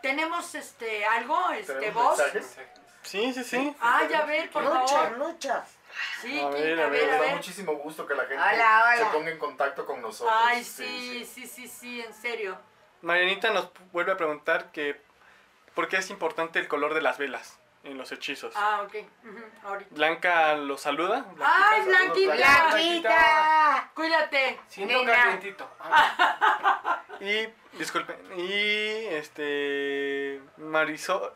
Tenemos este algo, este ¿Tenemos voz. Sí, sí, sí. Ah, ya ver, por Muchos, favor. muchos. Sí, A ver, a a ver, ver, a Nos da ver. muchísimo gusto que la gente Hola, hola. se ponga en contacto con nosotros. Ay, sí, sí, sí, sí, en serio. Marianita nos vuelve a preguntar que por qué es importante el color de las velas en los hechizos. Ah, ok. ahorita. Blanca lo saluda. Ay, Blanquita, Blanquita. ¡Blanquita! Cuídate. Siento Nena. calientito. Y, disculpen, y este Marisol,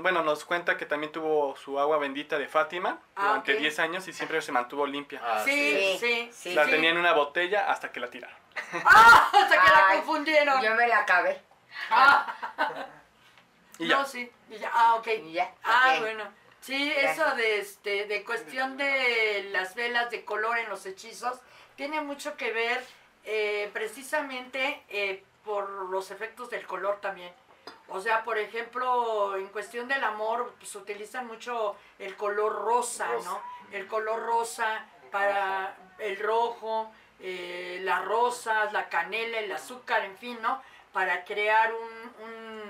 bueno, nos cuenta que también tuvo su agua bendita de Fátima Ah, durante ok. 10 años y siempre se mantuvo limpia. Ah, Sí, sí, sí. sí. la sí. tenía en una botella hasta que la tiraron. ¡Ah! Hasta que la confundieron. Yo me la acabé. Ah, Y ya. no, sí. y ya. Ah, ok. Y ya, Ah, bueno. Sí, Gracias. eso de este, de cuestión de las velas de color en los hechizos, tiene mucho que ver eh, precisamente eh, por los efectos del color también. O sea, por ejemplo, en cuestión del amor, pues utilizan mucho el color rosa, Rosa. ¿no? El color rosa para el rojo, eh, las rosas, la canela, el azúcar, en fin, ¿no? Para crear un, un-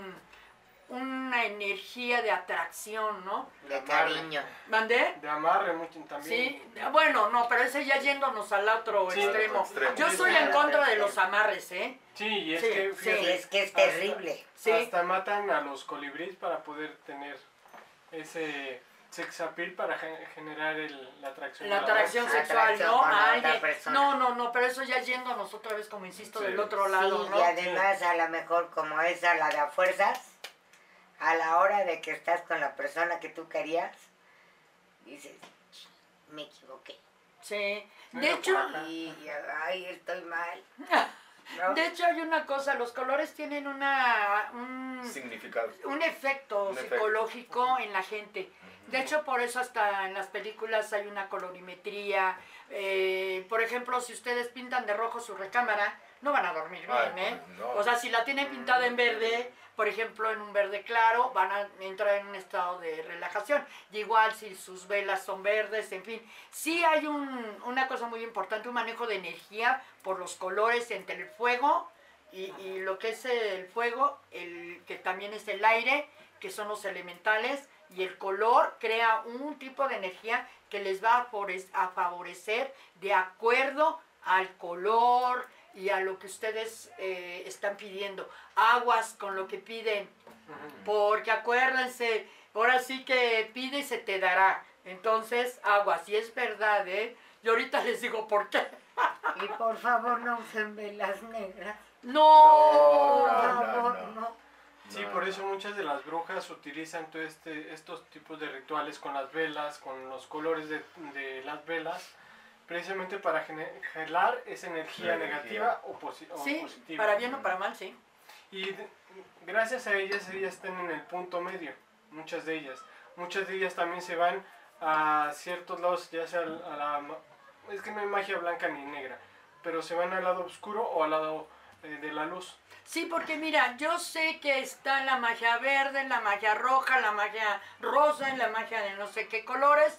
una energía de atracción, ¿no? De cariño. ¿Mandé? De amarre mucho también. Sí, bueno, no, pero ese ya yéndonos al otro Sí, extremo. extremo. Yo sí, en contra de los amarres, ¿eh? Sí, y es Sí, que sí. Es que es hasta- terrible. Sí. Hasta matan a los colibríes para poder tener ese sex appeal para ge- generar el- la atracción. La atracción sexual, atracción ¿no? la Ay, no, no, no, pero eso ya yéndonos otra vez, como insisto, Sí. del otro lado, sí, ¿no? y además a lo mejor como es a la de a fuerzas, a la hora de que estás con la persona que tú querías, dices, me equivoqué. Sí. De hecho. Y, ay, estoy mal. ¿no? de hecho hay una cosa, los colores tienen una un, Significado. un efecto Un efecto. psicológico en la gente. De hecho, por eso hasta en las películas hay una colorimetría. eh, por ejemplo, si ustedes pintan de rojo su recámara, no van a dormir Ay, bien, ¿eh? no. O sea, si la tienen pintada en verde, por ejemplo, en un verde claro, van a entrar en un estado de relajación. Y igual si sus velas son verdes, en fin. Sí hay un- una cosa muy importante, un manejo de energía por los colores entre el fuego y, y lo que es el fuego, el que también es el aire, que son los elementales, y el color crea un tipo de energía que les va a favorecer de acuerdo al color y a lo que ustedes eh, están pidiendo. Aguas con lo que piden, porque acuérdense, ahora sí que pide y se te dará. Entonces, aguas, y es verdad, ¿eh? Y ahorita les digo por qué. Y por favor no usen velas negras. No, Por no, favor, no. no. Sí, por eso muchas de las brujas utilizan todo este, estos tipos de rituales con las velas, con los colores de, de las velas, precisamente para gelar esa energía negativa o, posi- o Sí, positiva. para bien o para mal, sí. Y gracias a ellas, ellas están en el punto medio, muchas de ellas. Muchas de ellas también se van a ciertos lados, ya sea a la... ma- Es que no hay magia blanca ni negra, pero se van al lado oscuro o al lado eh, de la luz. Sí, porque mira, yo sé que está la magia verde, la magia roja, la magia rosa, la magia de no sé qué colores.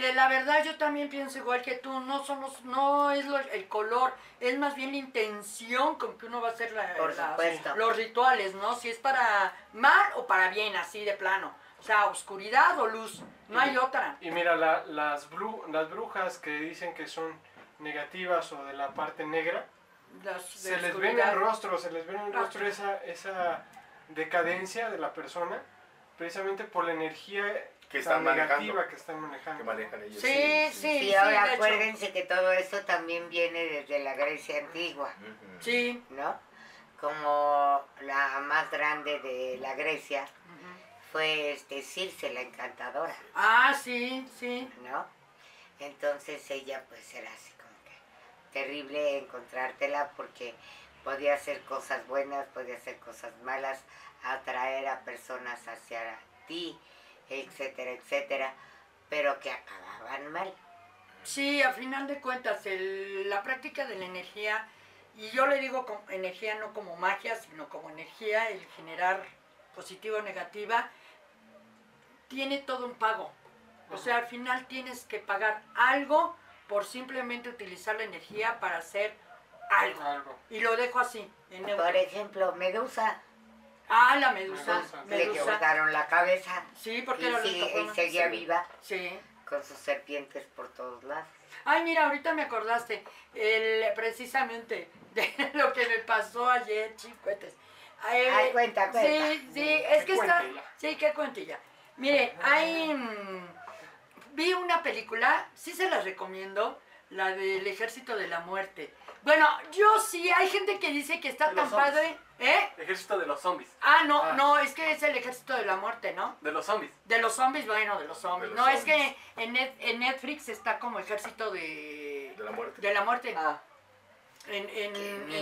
Que la verdad yo también pienso igual que tú, no son los, no es lo- el color, es más bien la intención con que uno va a hacer la- Por las- los rituales, ¿no? Si es para mal o para bien, así de plano. O sea, oscuridad o luz, no hay otra. Y mira, la- las, bru- las brujas que dicen que son negativas o de la parte negra, Las- se les ve en el rostro, se les ve en el Ah. rostro esa, esa decadencia de la persona, precisamente por la energía Que están manejando. que están manejando. que manejan ellos. Sí, sí, Sí, sí, ahora hecho. acuérdense que todo eso también viene desde la Grecia antigua, Ujú. Sí. ¿no? Como la más grande de la Grecia Ujú. fue este Circe, la encantadora, Ah, sí, sí. ¿no? Entonces ella pues era así como que terrible encontrártela porque podía hacer cosas buenas, podía hacer cosas malas, atraer a personas hacia ti, etcétera, etcétera, pero que acababan mal. Sí, a final de cuentas, el- la práctica de la energía, y yo le digo como energía no como magia, sino como energía, el generar positiva o negativa, tiene todo un pago. O sea, al final tienes que pagar algo por simplemente utilizar la energía para hacer algo. Algo. Y lo dejo así, en neutro. Por ejemplo, Medusa, Ah, la medusa. Medusa. le Medusa. cortaron la cabeza Sí, porque y, lo y seguía Sí. viva Sí. con sus serpientes por todos lados. Ay, mira, ahorita me acordaste, el, precisamente, de lo que me pasó ayer, chicuetes. Eh, Ay, cuenta, cuenta. Sí, sí, es que está... ya. Sí, qué cuentilla. Mire, hay... mm, vi una película, sí se las recomiendo, la del Ejército de la Muerte. Bueno, yo sí, hay gente que dice que está tan zombies. ¿Eh? Ejército de los zombies. Ah, no, Ah. no, es que es el Ejército de la Muerte, ¿no? De los zombies. De los zombies, bueno, de los zombies. De no, es que en, Net- en Netflix está como Ejército de... De la muerte. De la muerte. Ah, En, en.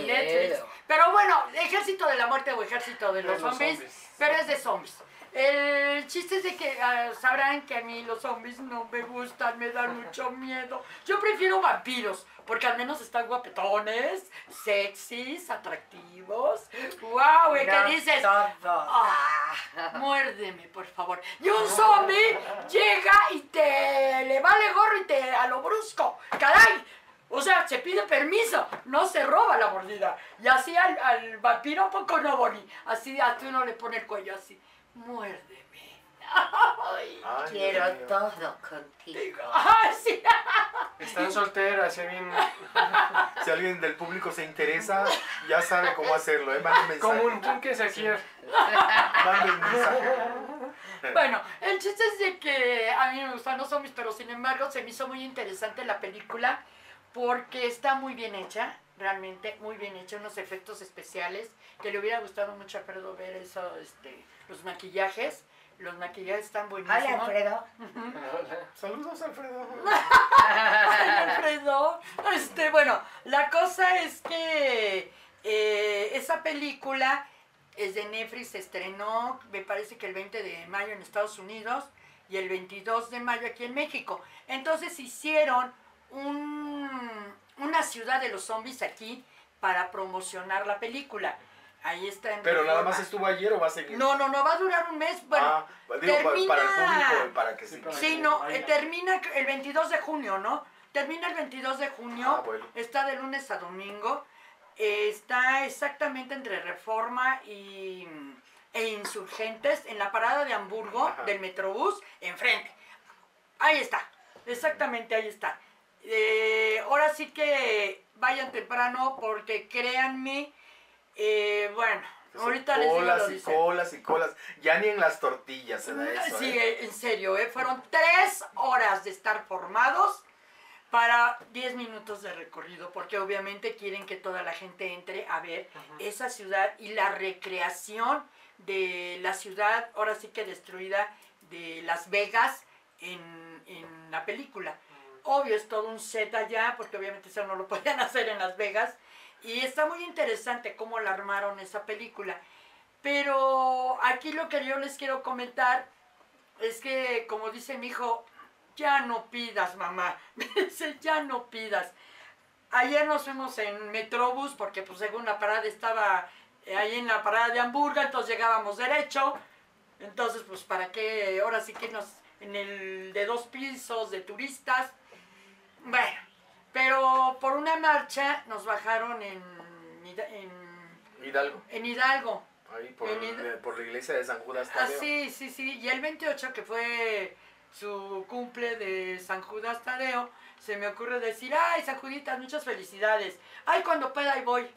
Netflix. Pero bueno, Ejército de la Muerte o Ejército de De los, los zombies, zombies. pero es de zombies. El chiste es de que ah, sabrán que a mí los zombies no me gustan, me dan mucho miedo. Yo prefiero vampiros, porque al menos están guapetones, sexys, atractivos. ¡Wow! ¿Y no qué dices? Ah. Muérdeme, por favor. Y un zombie llega y te le vale gorro y te a lo brusco. ¡Caray! O sea, se pide permiso, no se roba la mordida. Y así al, al vampiro poco no, Bonnie. Así a uno le pone el cuello así. Muérdeme. Ay, Ay, Quiero Dios mío. todo contigo. ay, sí. Están solteras, se bien. Si alguien del público se interesa, ya sabe cómo hacerlo, ¿eh? Manden mensaje. Como un trinque Saquier. Manden mensaje. Bueno, el chiste es de que a mí me gustan los zombies, pero sin embargo se me hizo muy interesante la película porque está muy bien hecha, realmente muy bien hecha, unos efectos especiales que le hubiera gustado mucho a Alfredo ver eso, este, los maquillajes, los maquillajes están buenísimos. Hola, Alfredo. Saludos, Alfredo. Ay, Alfredo. Este, bueno, la cosa es que eh, esa película es de Netflix, se estrenó, me parece que el 20 de mayo en Estados Unidos y el 22 de mayo aquí en México. Entonces hicieron un- una ciudad de los zombies aquí para promocionar la película. Ahí está en Pero nada más estuvo ayer o va a seguir. No, no, no, va a durar un mes. Bueno, ah, digo, termina- para el público, para que Sí, sí. para- Sí, no, eh, termina el 22 de junio, ¿no? Termina el 22 de junio, Ah, bueno. está de lunes a domingo, eh, está exactamente entre Reforma y, e Insurgentes, en la parada de Hamburgo Ajá. del Metrobús, enfrente. Ahí está, exactamente ahí está. Eh, ahora sí que vayan temprano porque créanme, eh, bueno, ahorita les digo colas y dice. colas y colas. Ya ni en las tortillas se da eso. Sí, ¿eh? en serio, ¿eh? fueron tres horas de estar formados para 10 minutos de recorrido, porque obviamente quieren que toda la gente entre a ver esa ciudad y la recreación de la ciudad, ahora sí que destruida, de Las Vegas en, en la película. Obvio, es todo un set allá, porque obviamente eso no lo podían hacer en Las Vegas. Y está muy interesante cómo la armaron esa película. Pero aquí lo que yo les quiero comentar es que, como dice mi hijo, ya no pidas, mamá. Dice, ya no pidas. Ayer nos fuimos en Metrobús porque pues según la parada estaba eh, ahí en la parada de Hamburgo, entonces llegábamos derecho. Entonces, pues para qué, ahora sí que nos, en el de dos pisos de turistas. Bueno, pero por una marcha nos bajaron en, en, Hidalgo. en Hidalgo. Ahí por, En Hid- por la iglesia de San Judas Ah, Tadeo. sí, sí, sí. Y el 28, que fue su cumple de San Judas Tadeo, se me ocurre decir, ay, San Juditas, muchas felicidades. Ay, cuando pueda, ahí voy.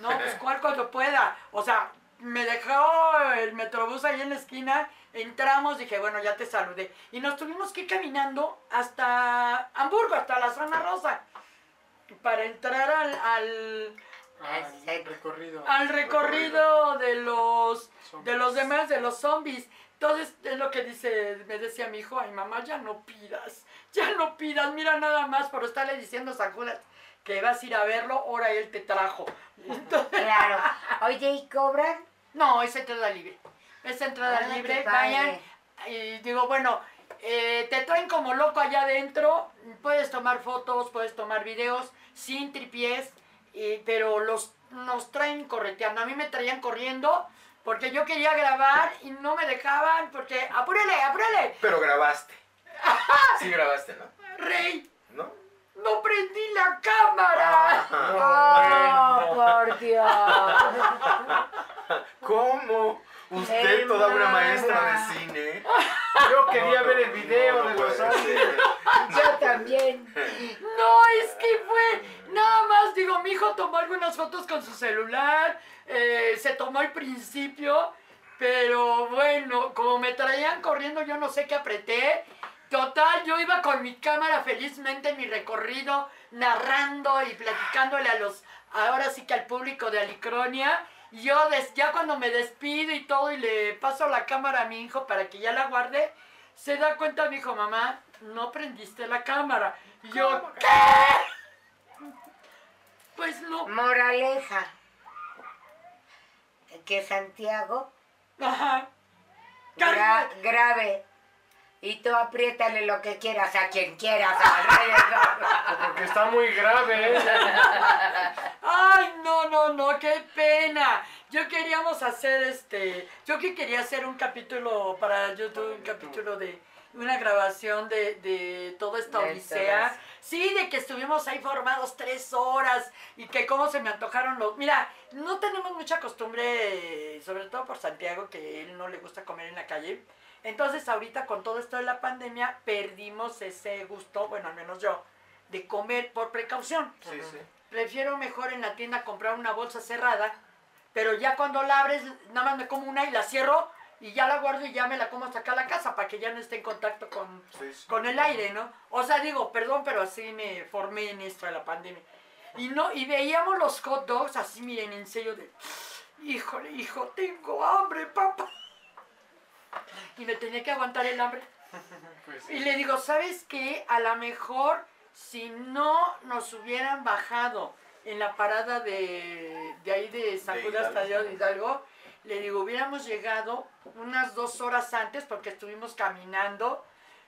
No, pues cuál cuando pueda. O sea, me dejó el metrobús ahí en la esquina, entramos, dije, bueno, ya te saludé. Y nos tuvimos que ir caminando hasta Hamburgo, hasta la zona rosa, para entrar al, al, Al recorrido. al recorrido de los de los demás, de los zombies. Entonces, es lo que dice, me decía mi hijo, ay mamá, ya no pidas, ya no pidas, mira nada más por estarle diciendo a San Judas que vas a ir a verlo, ahora él te trajo. Entonces, Claro. Oye, ¿y cobran? No, es entrada libre. Es entrada Ah, libre, vayan. Y digo, bueno, eh, te traen como loco allá adentro, puedes tomar fotos, puedes tomar videos sin tripiés, y- pero los nos traen correteando. A mí me traían corriendo porque yo quería grabar y no me dejaban porque, apúrele, apúrele, Pero grabaste. Sí grabaste, ¿no? rey, ¿No? no prendí la cámara. Ah. ¿Cómo? Usted, toda una maestra de cine. Yo quería No, ver el video no de los. Yo también. No, es que fue nada más, digo, mi hijo tomó algunas fotos con su celular, eh, se tomó al principio, pero bueno, como me traían corriendo, yo no sé qué apreté. Total, yo iba con mi cámara felizmente en mi recorrido, narrando y platicándole a los, ahora sí que al público de Alicronia. Y Yo des- ya cuando me despido y todo y le paso la cámara a mi hijo para que ya la guarde, se da cuenta mi hijo, mamá, no prendiste la cámara. Y yo, ¿qué? Pues no. Moraleja. Que Santiago Ajá. gra- grave. Y tú apriétale lo que quieras a quien quieras alrededor. Porque está muy grave, ¿eh? Ay, no, no, no, qué pena. Yo queríamos hacer este, yo que quería hacer un capítulo para YouTube, un capítulo de una grabación de, de toda esta De odisea. todas. Sí, de que estuvimos ahí formados tres horas y que cómo se me antojaron los... Mira, no tenemos mucha costumbre, sobre todo por Santiago, que él no le gusta comer en la calle. Entonces ahorita con todo esto de la pandemia perdimos ese gusto, bueno, al menos yo, de comer por precaución. Sí, sí. Prefiero mejor en la tienda comprar una bolsa cerrada, pero ya cuando la abres, nada más me como una y la cierro y ya la guardo y ya me la como hasta acá a la casa para que ya no esté en contacto con, Sí, sí. con el aire, ¿no? O sea, digo, perdón, pero así me formé en esto de la pandemia. Y no, y veíamos los hot dogs así, miren, en serio de, híjole, hijo, tengo hambre, papá. Y me tenía que aguantar el hambre. Pues Y le digo, ¿sabes qué? A lo mejor si no nos hubieran bajado en la parada de, de ahí de San De Judas. Tadeo de Hidalgo, le digo, hubiéramos llegado unas dos horas antes porque estuvimos caminando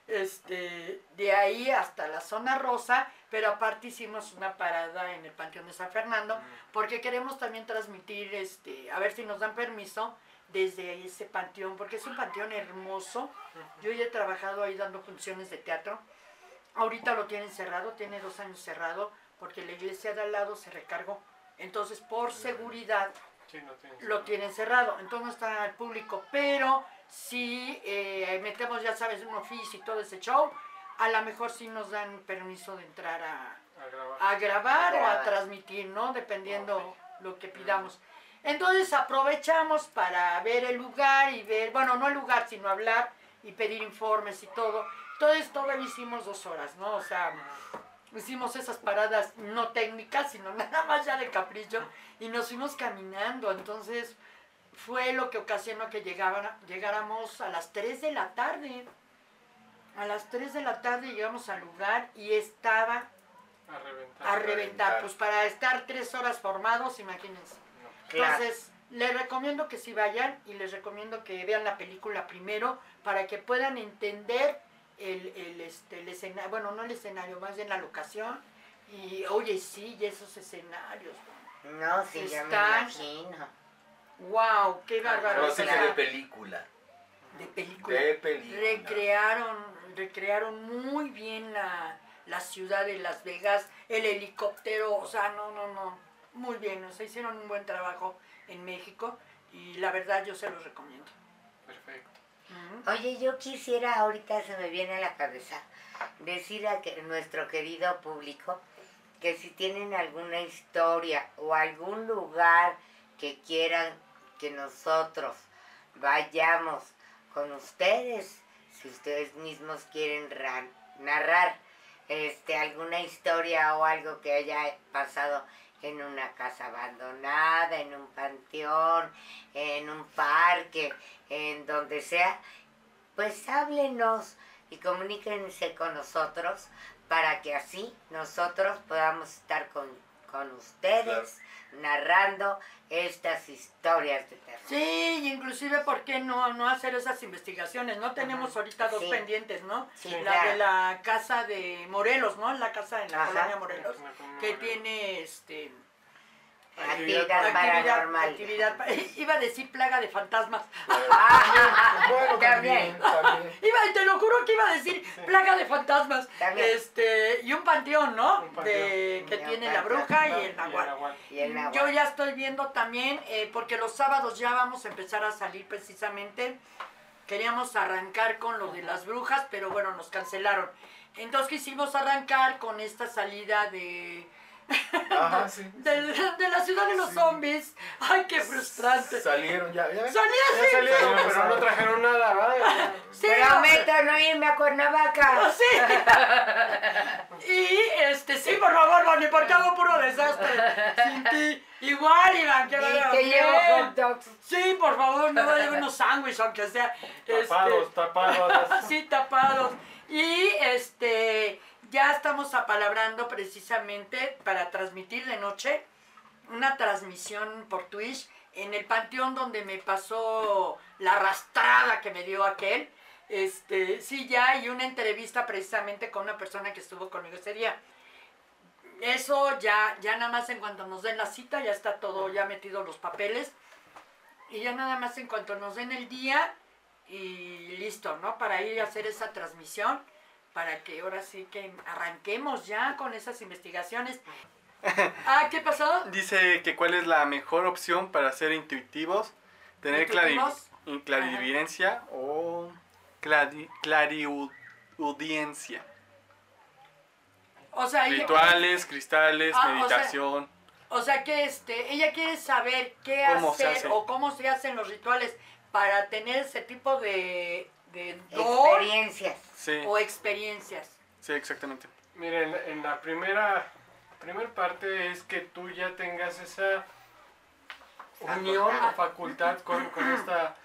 este, de ahí hasta la zona rosa, pero aparte hicimos una parada en el Panteón de San Fernando porque queremos también transmitir, este, a ver si nos dan permiso desde ese panteón, porque es un panteón hermoso. Yo ya he trabajado ahí dando funciones de teatro. Ahorita lo tienen cerrado, tiene dos años cerrado, porque la iglesia de al lado se recargó. Entonces, por seguridad, Sí, no tienes. lo tienen cerrado. Entonces no está al público. Pero si eh, metemos, ya sabes, un oficio y todo ese show, a lo mejor sí nos dan permiso de entrar a, A grabar. a grabar o a transmitir, ¿no? Dependiendo lo que pidamos. Entonces aprovechamos para ver el lugar y ver, bueno, no el lugar, sino hablar y pedir informes y todo. Todo esto lo hicimos dos horas, ¿no? O sea, hicimos esas paradas no técnicas, sino nada más ya de capricho y nos fuimos caminando. Entonces fue lo que ocasionó que llegaban, llegáramos a las 3 de la tarde. A las 3 de la tarde llegamos al lugar y estaba A reventar. a reventar. reventar. Pues para estar tres horas formados, imagínense. Claro. Entonces, les recomiendo que sí vayan y les recomiendo que vean la película primero para que puedan entender el, el, este, el escenario, bueno, no el escenario, más bien la locación. Y oye, sí, y esos escenarios. No, sí, ya me imagino. ¡Wow! ¡Qué bárbaro! Sí que de película. de película. De película. recrearon, recrearon muy bien la, la ciudad de Las Vegas, el helicóptero, o sea, no, no, no, muy bien, o sea, hicieron un buen trabajo en México y la verdad yo se los recomiendo. Perfecto. Oye, yo quisiera, ahorita se me viene a la cabeza, decir a que nuestro querido público que si tienen alguna historia o algún lugar que quieran que nosotros vayamos con ustedes, si ustedes mismos quieren ra- narrar este alguna historia o algo que haya pasado en una casa abandonada, en un panteón, en un parque, en donde sea, pues háblenos y comuníquense con nosotros para que así nosotros podamos estar con, con ustedes narrando estas historias de terror. Sí, y inclusive, ¿por qué no, no hacer esas investigaciones? No tenemos ahorita dos Sí. pendientes, ¿no? Sí, la claro. de la casa de Morelos, ¿no? La casa en la Ajá. colonia Morelos, que tiene este Actividad paranormal. actividad iba a decir plaga de fantasmas. Bueno, también, También. Iba, te lo juro que iba a decir plaga de fantasmas. También. Este, y un panteón, ¿no? Un panteón. De, que un tiene la bruja y Ah, el nahual. Y el. Yo ya estoy viendo también, eh, porque los sábados ya vamos a empezar a salir precisamente. Queríamos arrancar con lo de las brujas, pero bueno, nos cancelaron. Entonces quisimos arrancar con esta salida de, Ajá, sí. de, de la ciudad de los zombies. Ay, qué frustrante. Salieron ya. ya salieron, pero no trajeron nada, ¿verdad? Sí, Prometo no irme a Cuernavaca. Sí. Y este, sí, por favor, Bonnie, porque hago puro desastre. Sin ti. Igual, Iván, que Y vaya te llevo hot dogs. Sí, por favor, me voy a llevar unos sándwiches, aunque sea. Tapados, este, tapados. así tapados. Y este, ya estamos apalabrando precisamente para transmitir de noche una transmisión por Twitch en el panteón donde me pasó la arrastrada que me dio aquel. Este, sí, ya, y una entrevista precisamente con una persona que estuvo conmigo ese día. Eso ya, ya nada más en cuanto nos den la cita, ya está todo ya metido los papeles. Y ya nada más en cuanto nos den el día y listo, ¿no? Para ir a hacer esa transmisión, para que ahora sí que arranquemos ya con esas investigaciones. Ah, ¿qué pasó? Dice que cuál es la mejor opción para ser intuitivos, tener ¿Intuitivos? in- clarividencia o clari- clariaudiencia. O sea, ella- Rituales, cristales, Ah, o sea, meditación. O sea que este, ella quiere saber qué ¿Cómo se hacer hace? o cómo se hacen los rituales para tener ese tipo de, de Experiencias. Sí, o experiencias. sí, exactamente. Miren, en la primera, primer parte es que tú ya tengas esa unión o facultad con, con esta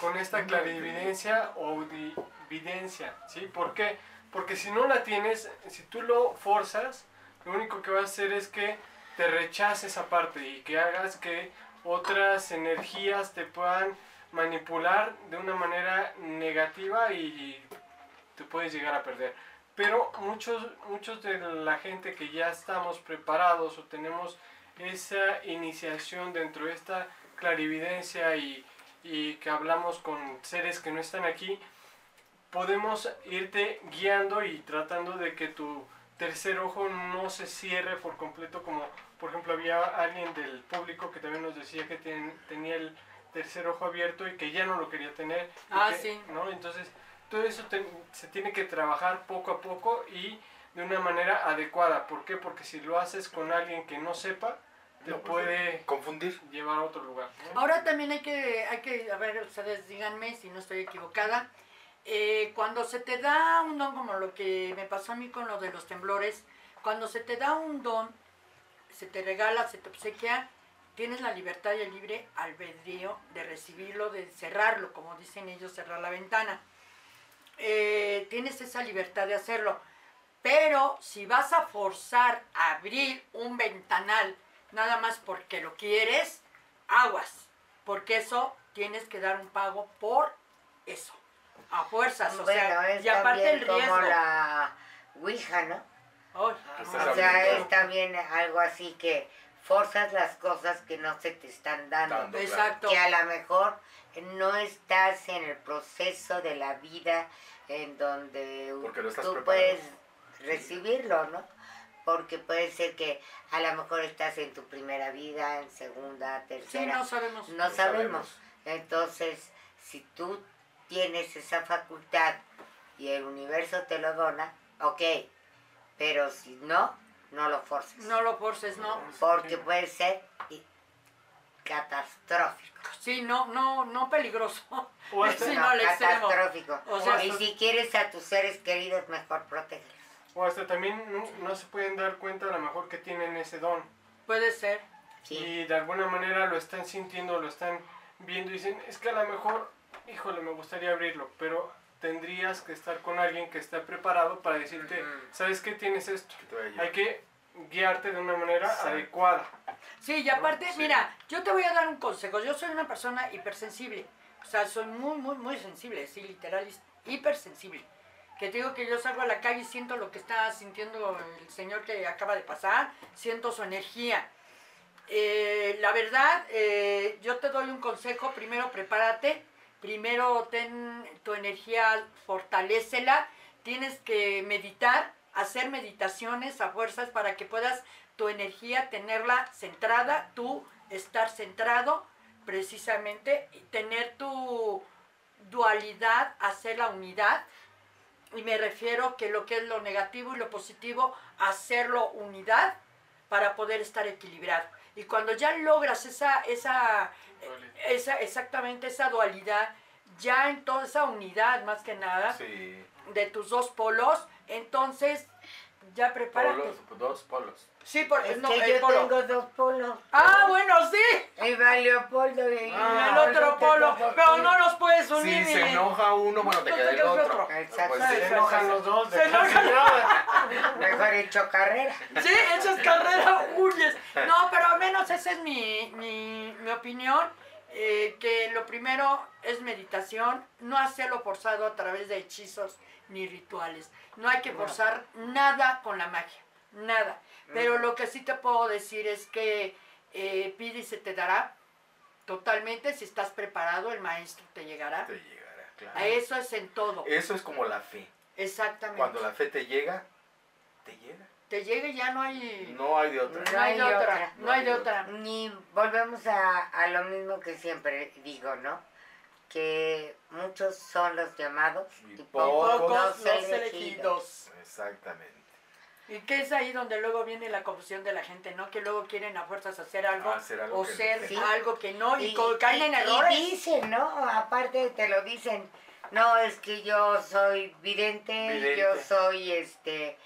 con esta clarividencia o audividencia, ¿sí? ¿Por qué? Porque si no la tienes, si tú lo forzas, lo único que va a hacer es que te rechace esa parte y que hagas que otras energías te puedan manipular de una manera negativa y te puedes llegar a perder. Pero muchos, muchos de la gente que ya estamos preparados o tenemos esa iniciación dentro de esta clarividencia y, y que hablamos con seres que no están aquí, podemos irte guiando y tratando de que tu tercer ojo no se cierre por completo como por ejemplo había alguien del público que también nos decía que ten- tenía el tercer ojo abierto y que ya no lo quería tener. Ah, que- sí. ¿no? Entonces todo eso te- se tiene que trabajar poco a poco y de una manera adecuada. ¿Por qué? Porque si lo haces con alguien que no sepa, te No, pues, puede Confundir. llevar a otro lugar. ¿no? Ahora también hay que, hay que, a ver, ustedes díganme si no estoy equivocada. Eh, cuando se te da un don, como lo que me pasó a mí con lo de los temblores, cuando se te da un don, se te regala, se te obsequia, tienes la libertad y el libre albedrío de recibirlo, de cerrarlo, como dicen ellos, cerrar la ventana. Eh, tienes esa libertad de hacerlo. Pero si vas a forzar a abrir un ventanal nada más porque lo quieres, aguas. Porque eso tienes que dar un pago por eso. A fuerzas. O Bueno, sea, es y aparte el riesgo. como la Ouija, ¿no? Esa O sea, es también algo así que forzas las cosas que no se te están dando. Dando. Exacto. Que a lo mejor no estás en el proceso de la vida en donde tú puedes recibirlo, ¿no? Porque puede ser que a lo mejor estás en tu primera vida, en segunda, Sí, tercera. no sabemos. No No sabemos. sabemos. Entonces, si tú tienes esa facultad y el universo te lo dona, ok. Pero si no, no lo forces. No lo forces, no. Porque puede ser catastrófico. Sí, no, no, no peligroso. O hasta- Sí, no, al catastrófico. O sea, y si quieres a tus seres queridos, mejor protégelos. O hasta también no, no se pueden dar cuenta a lo mejor que tienen ese don. Puede ser. Sí. Y de alguna manera lo están sintiendo, lo están viendo y dicen, es que a lo mejor, híjole, me gustaría abrirlo, pero tendrías que estar con alguien que está preparado para decirte, Ujú. ¿sabes qué tienes esto? Que. Hay que guiarte de una manera Sí. adecuada. Sí, y aparte, Sí. mira, yo te voy a dar un consejo. Yo soy una persona hipersensible. O sea, soy muy, muy, muy sensible. Sí, literal, hipersensible. Que te digo que yo salgo a la calle y siento lo que está sintiendo el señor que acaba de pasar. Siento su energía. eh, la verdad, eh, yo te doy un consejo. Primero, prepárate. Primero, ten tu energía, fortalécela. Tienes que meditar, hacer meditaciones a fuerzas para que puedas tu energía tenerla centrada, tú estar centrado precisamente, tener tu dualidad, hacer la unidad. Y me refiero que lo que es lo negativo y lo positivo, hacerlo unidad para poder estar equilibrado. Y cuando ya logras esa, esa, esa, exactamente esa dualidad, ya en toda esa unidad más que nada Sí. de tus dos polos, entonces ya prepárate. Polos, dos polos. Sí, porque Es no, que yo polo. tengo dos polos. Ah, bueno, sí. Iba Leopoldo y Ah, el otro polo. Pero no los puedes unir. Si se enoja uno, bueno, te No queda el otro. otro. Exacto. Pues. Se enojan los dos. Se enojan. casi nada. Mejor he hecho carrera. Sí, echas carrera, huyes. No, pero al menos esa es mi, mi, mi opinión. eh, que lo primero es meditación, no hacerlo forzado a través de hechizos ni rituales. No hay que forzar nada con la magia, nada. Pero lo que sí te puedo decir es que eh, pide y se te dará totalmente. Si estás preparado, el maestro te llegará. Te llegará, claro. Eso es en todo. Eso es como la fe. Exactamente. Cuando la fe te llega, te llega. te llegue ya no hay, No hay de otra. no hay de otra. No hay de otra. Ni volvemos a, a lo mismo que siempre digo, ¿no? Que muchos son los llamados Y y pocos pocos los los elegidos. elegidos. Exactamente. Y que es ahí donde luego viene la confusión de la gente, ¿no? Que luego quieren a fuerzas hacer algo, Hacer algo o ser. Sí. algo que no y, Y, co- caen en y- y errores. dicen, ¿no? Aparte te lo dicen, no, es que yo soy vidente, Vidente. yo soy, este,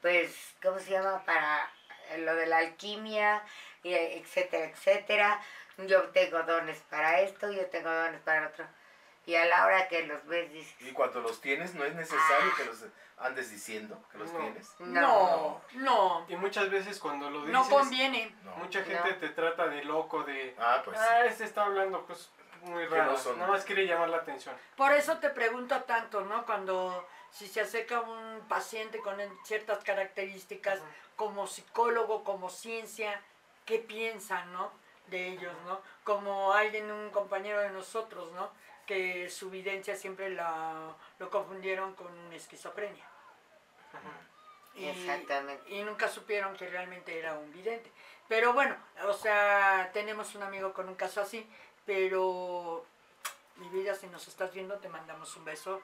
pues, ¿cómo se llama? Para lo de la alquimia, y etcétera, etcétera. Yo tengo dones para esto, yo tengo dones para otro. Y a la hora que los ves, dices, Y cuando los tienes, no es necesario que los andes diciendo que los No. tienes. No, no, Y muchas veces cuando lo dices, no conviene. Mucha gente No. te trata de loco, de... Ah, pues ah, sí. este está hablando cosas muy raras. Nada más quiere llamar la atención. Por eso te pregunto tanto, ¿no? Cuando si se acerca un paciente con ciertas características, como psicólogo, como ciencia, ¿qué piensan, no? De ellos, ¿no? Como alguien, un compañero de nosotros, ¿no? Que su videncia siempre la, lo confundieron con esquizofrenia. Y- Exactamente. Y nunca supieron que realmente era un vidente. Pero bueno, o sea, tenemos un amigo con un caso así, pero mi vida, si nos estás viendo, te mandamos un beso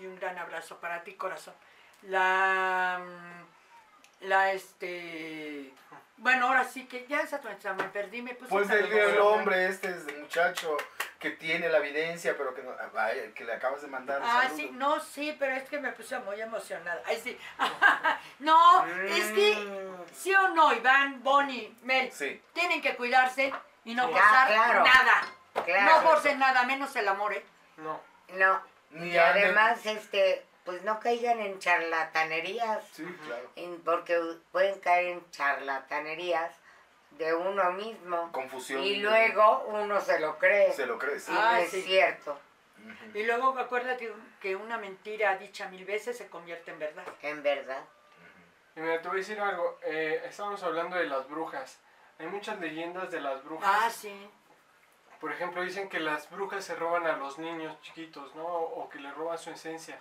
y un gran abrazo para ti, corazón. La, mm, la, este, bueno, ahora sí que ya esa me perdí, me puse Pues tan el, el hombre este, el muchacho que tiene la evidencia, pero que, no, ay, que le acabas de mandar Ah, sí, no, sí, pero es que me puse muy emocionada. Ay, sí. no, es que, Mm. sí o no, Iván, Bonnie, Mel, Sí. tienen que cuidarse y no Sí. forzar Ah, claro. nada. Claro. No forcen nada, menos el amor, ¿eh? No. No. Ni Y anden- además, este, pues no caigan en charlatanerías. Sí, claro. en- porque pueden caer en charlatanerías de uno mismo Confusión. y luego uno se lo cree Se lo crees. y Ah, no es sí. cierto. Y luego acuérdate que una mentira dicha mil veces se convierte en verdad. en verdad Y mira, te voy a decir algo. Eh, estábamos hablando de las brujas. Hay muchas leyendas de las brujas. Ah, sí. Por ejemplo, dicen que las brujas se roban a los niños chiquitos, ¿no? O que le roban su esencia.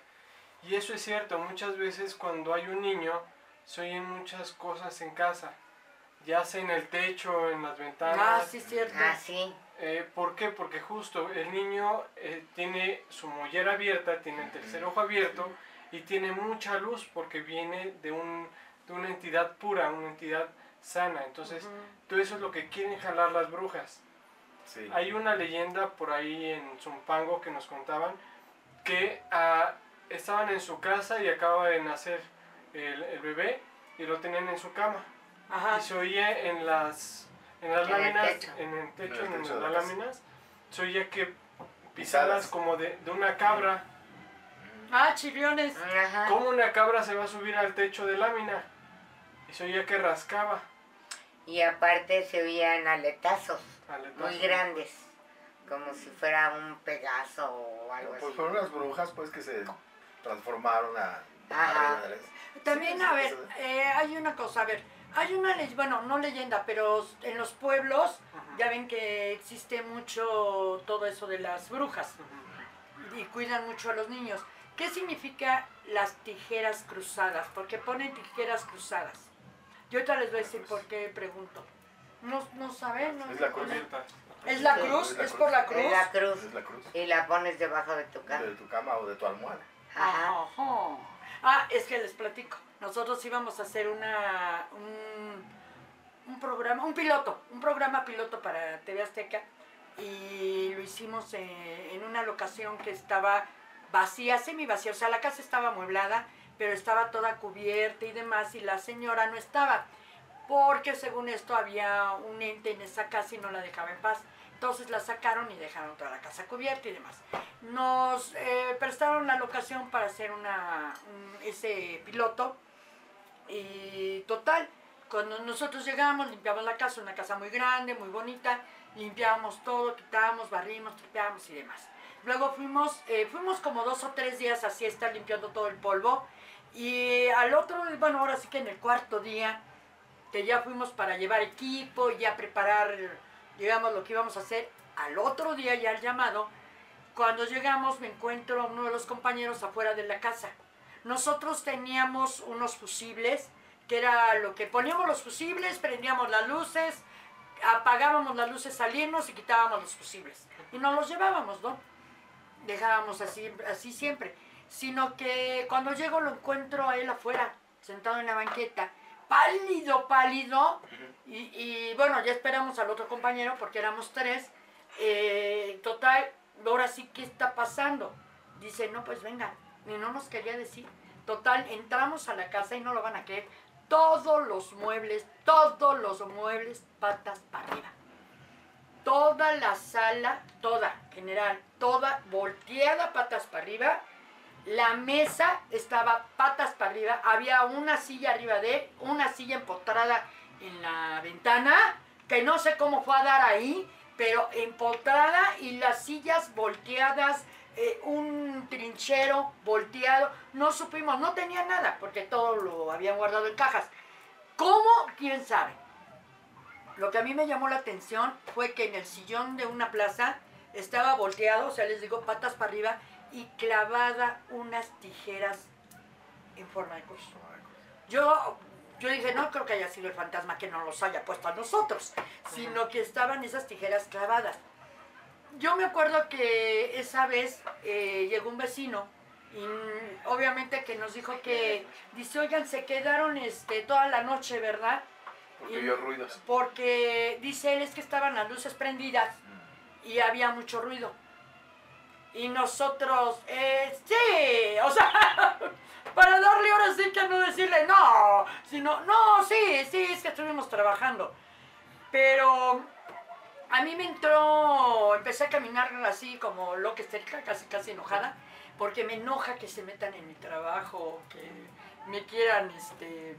Y eso es cierto. Muchas veces cuando hay un niño, se oyen muchas cosas en casa. Ya sea en el techo, en las ventanas. Ah, sí, cierto. así Eh, ¿Por qué? Porque justo el niño eh, tiene su mollera abierta, tiene el tercer ojo abierto y tiene mucha luz porque viene de, un, de una entidad pura, una entidad sana. Entonces, todo eso es lo que quieren jalar las brujas. Sí. Hay una leyenda por ahí en Zumpango que nos contaban que ah, estaban en su casa y acaba de nacer el, el bebé y lo tenían en su cama. Ajá. Y se oía en las, en las En láminas, en el techo, En el techo las la láminas, se oía que Pisadas. pisadas como de, de una cabra. Ah, chirriones. Ajá. ¿Cómo una cabra se va a subir al techo de lámina? Y se oía que rascaba. y aparte se oían aletazos Aletazo. Muy grandes como si fuera un pegaso o algo Pues así fueron las brujas pues que se transformaron a... Ajá. a- También, a ver, eh, hay una cosa, a ver, Hay una leyenda, bueno, no leyenda, pero en los pueblos ya ven que existe mucho todo eso de las brujas y cuidan mucho a los niños. ¿Qué significa las tijeras cruzadas? Porque ponen tijeras cruzadas. Yo ahorita les voy a decir por qué pregunto. No, no saben, ¿no? Es la cruz. ¿Es la cruz? es la ¿Es cruz. por la cruz? Es la cruz. Es la cruz. Y la pones debajo de tu cama. De tu cama o de tu almohada. Ajá. Ajá. Ah, es que les platico. Nosotros íbamos a hacer una un, un programa, un piloto, un programa piloto para TV Azteca y lo hicimos eh, en una locación que estaba vacía, semi vacía, o sea, la casa estaba amueblada, pero estaba toda cubierta y demás y la señora no estaba porque según esto había un ente en esa casa y no la dejaba en paz. Entonces la sacaron y dejaron toda la casa cubierta y demás. Nos eh, prestaron la locación para hacer una, un- ese piloto y total, cuando nosotros llegamos, limpiamos la casa, una casa muy grande, muy bonita, limpiábamos todo, quitábamos, barrimos, tripeábamos y demás. Luego fuimos, eh, fuimos como dos o tres días así estar limpiando todo el polvo y al otro, bueno, ahora sí que en el cuarto día, que ya fuimos para llevar equipo ya preparar, digamos, lo que íbamos a hacer, al otro día ya el llamado, cuando llegamos me encuentro a uno de los compañeros afuera de la casa. Nosotros teníamos unos fusibles, que era lo que poníamos los fusibles, prendíamos las luces, apagábamos las luces, salirnos y quitábamos los fusibles. Y nos los llevábamos, ¿no? Dejábamos así, así siempre. Sino que cuando llego lo encuentro a él afuera, sentado en la banqueta, pálido, pálido. Y, y, bueno, ya esperamos al otro compañero porque éramos tres. Eh, total, ahora sí, ¿qué está pasando? Dice, no, pues venga. Y no nos quería decir. Total, entramos a la casa y no lo van a creer. Todos los muebles, todos los muebles, patas para arriba. Toda la sala, toda, general, toda volteada patas para arriba. La mesa estaba patas para arriba. Había una silla arriba de él, una silla empotrada en la ventana, que no sé cómo fue a dar ahí, pero empotrada y las sillas volteadas, eh, un trinchero volteado. No supimos, no tenía nada, porque todo lo habían guardado en cajas. ¿Cómo? ¿Quién sabe? Lo que a mí me llamó la atención fue que en el sillón de una plaza estaba volteado, o sea, les digo, patas para arriba, y clavada unas tijeras en forma de cruz. Yo, yo dije, no creo que haya sido el fantasma que nos los haya puesto a nosotros, sino que estaban esas tijeras clavadas. Yo me acuerdo que esa vez eh, llegó un vecino y mm, obviamente que nos dijo que, dice, oigan, se quedaron este, toda la noche, ¿verdad? Porque Y- ruidos. Porque dice él es que estaban las luces prendidas y había mucho ruido. Y nosotros, eh, sí, o sea, para darle ahora sí que no decirle no, sino, no, sí, sí, es que estuvimos trabajando. Pero a mí me entró, empecé a caminar así como loca, histérica, casi, casi enojada, porque me enoja que se metan en mi trabajo, que me quieran, este,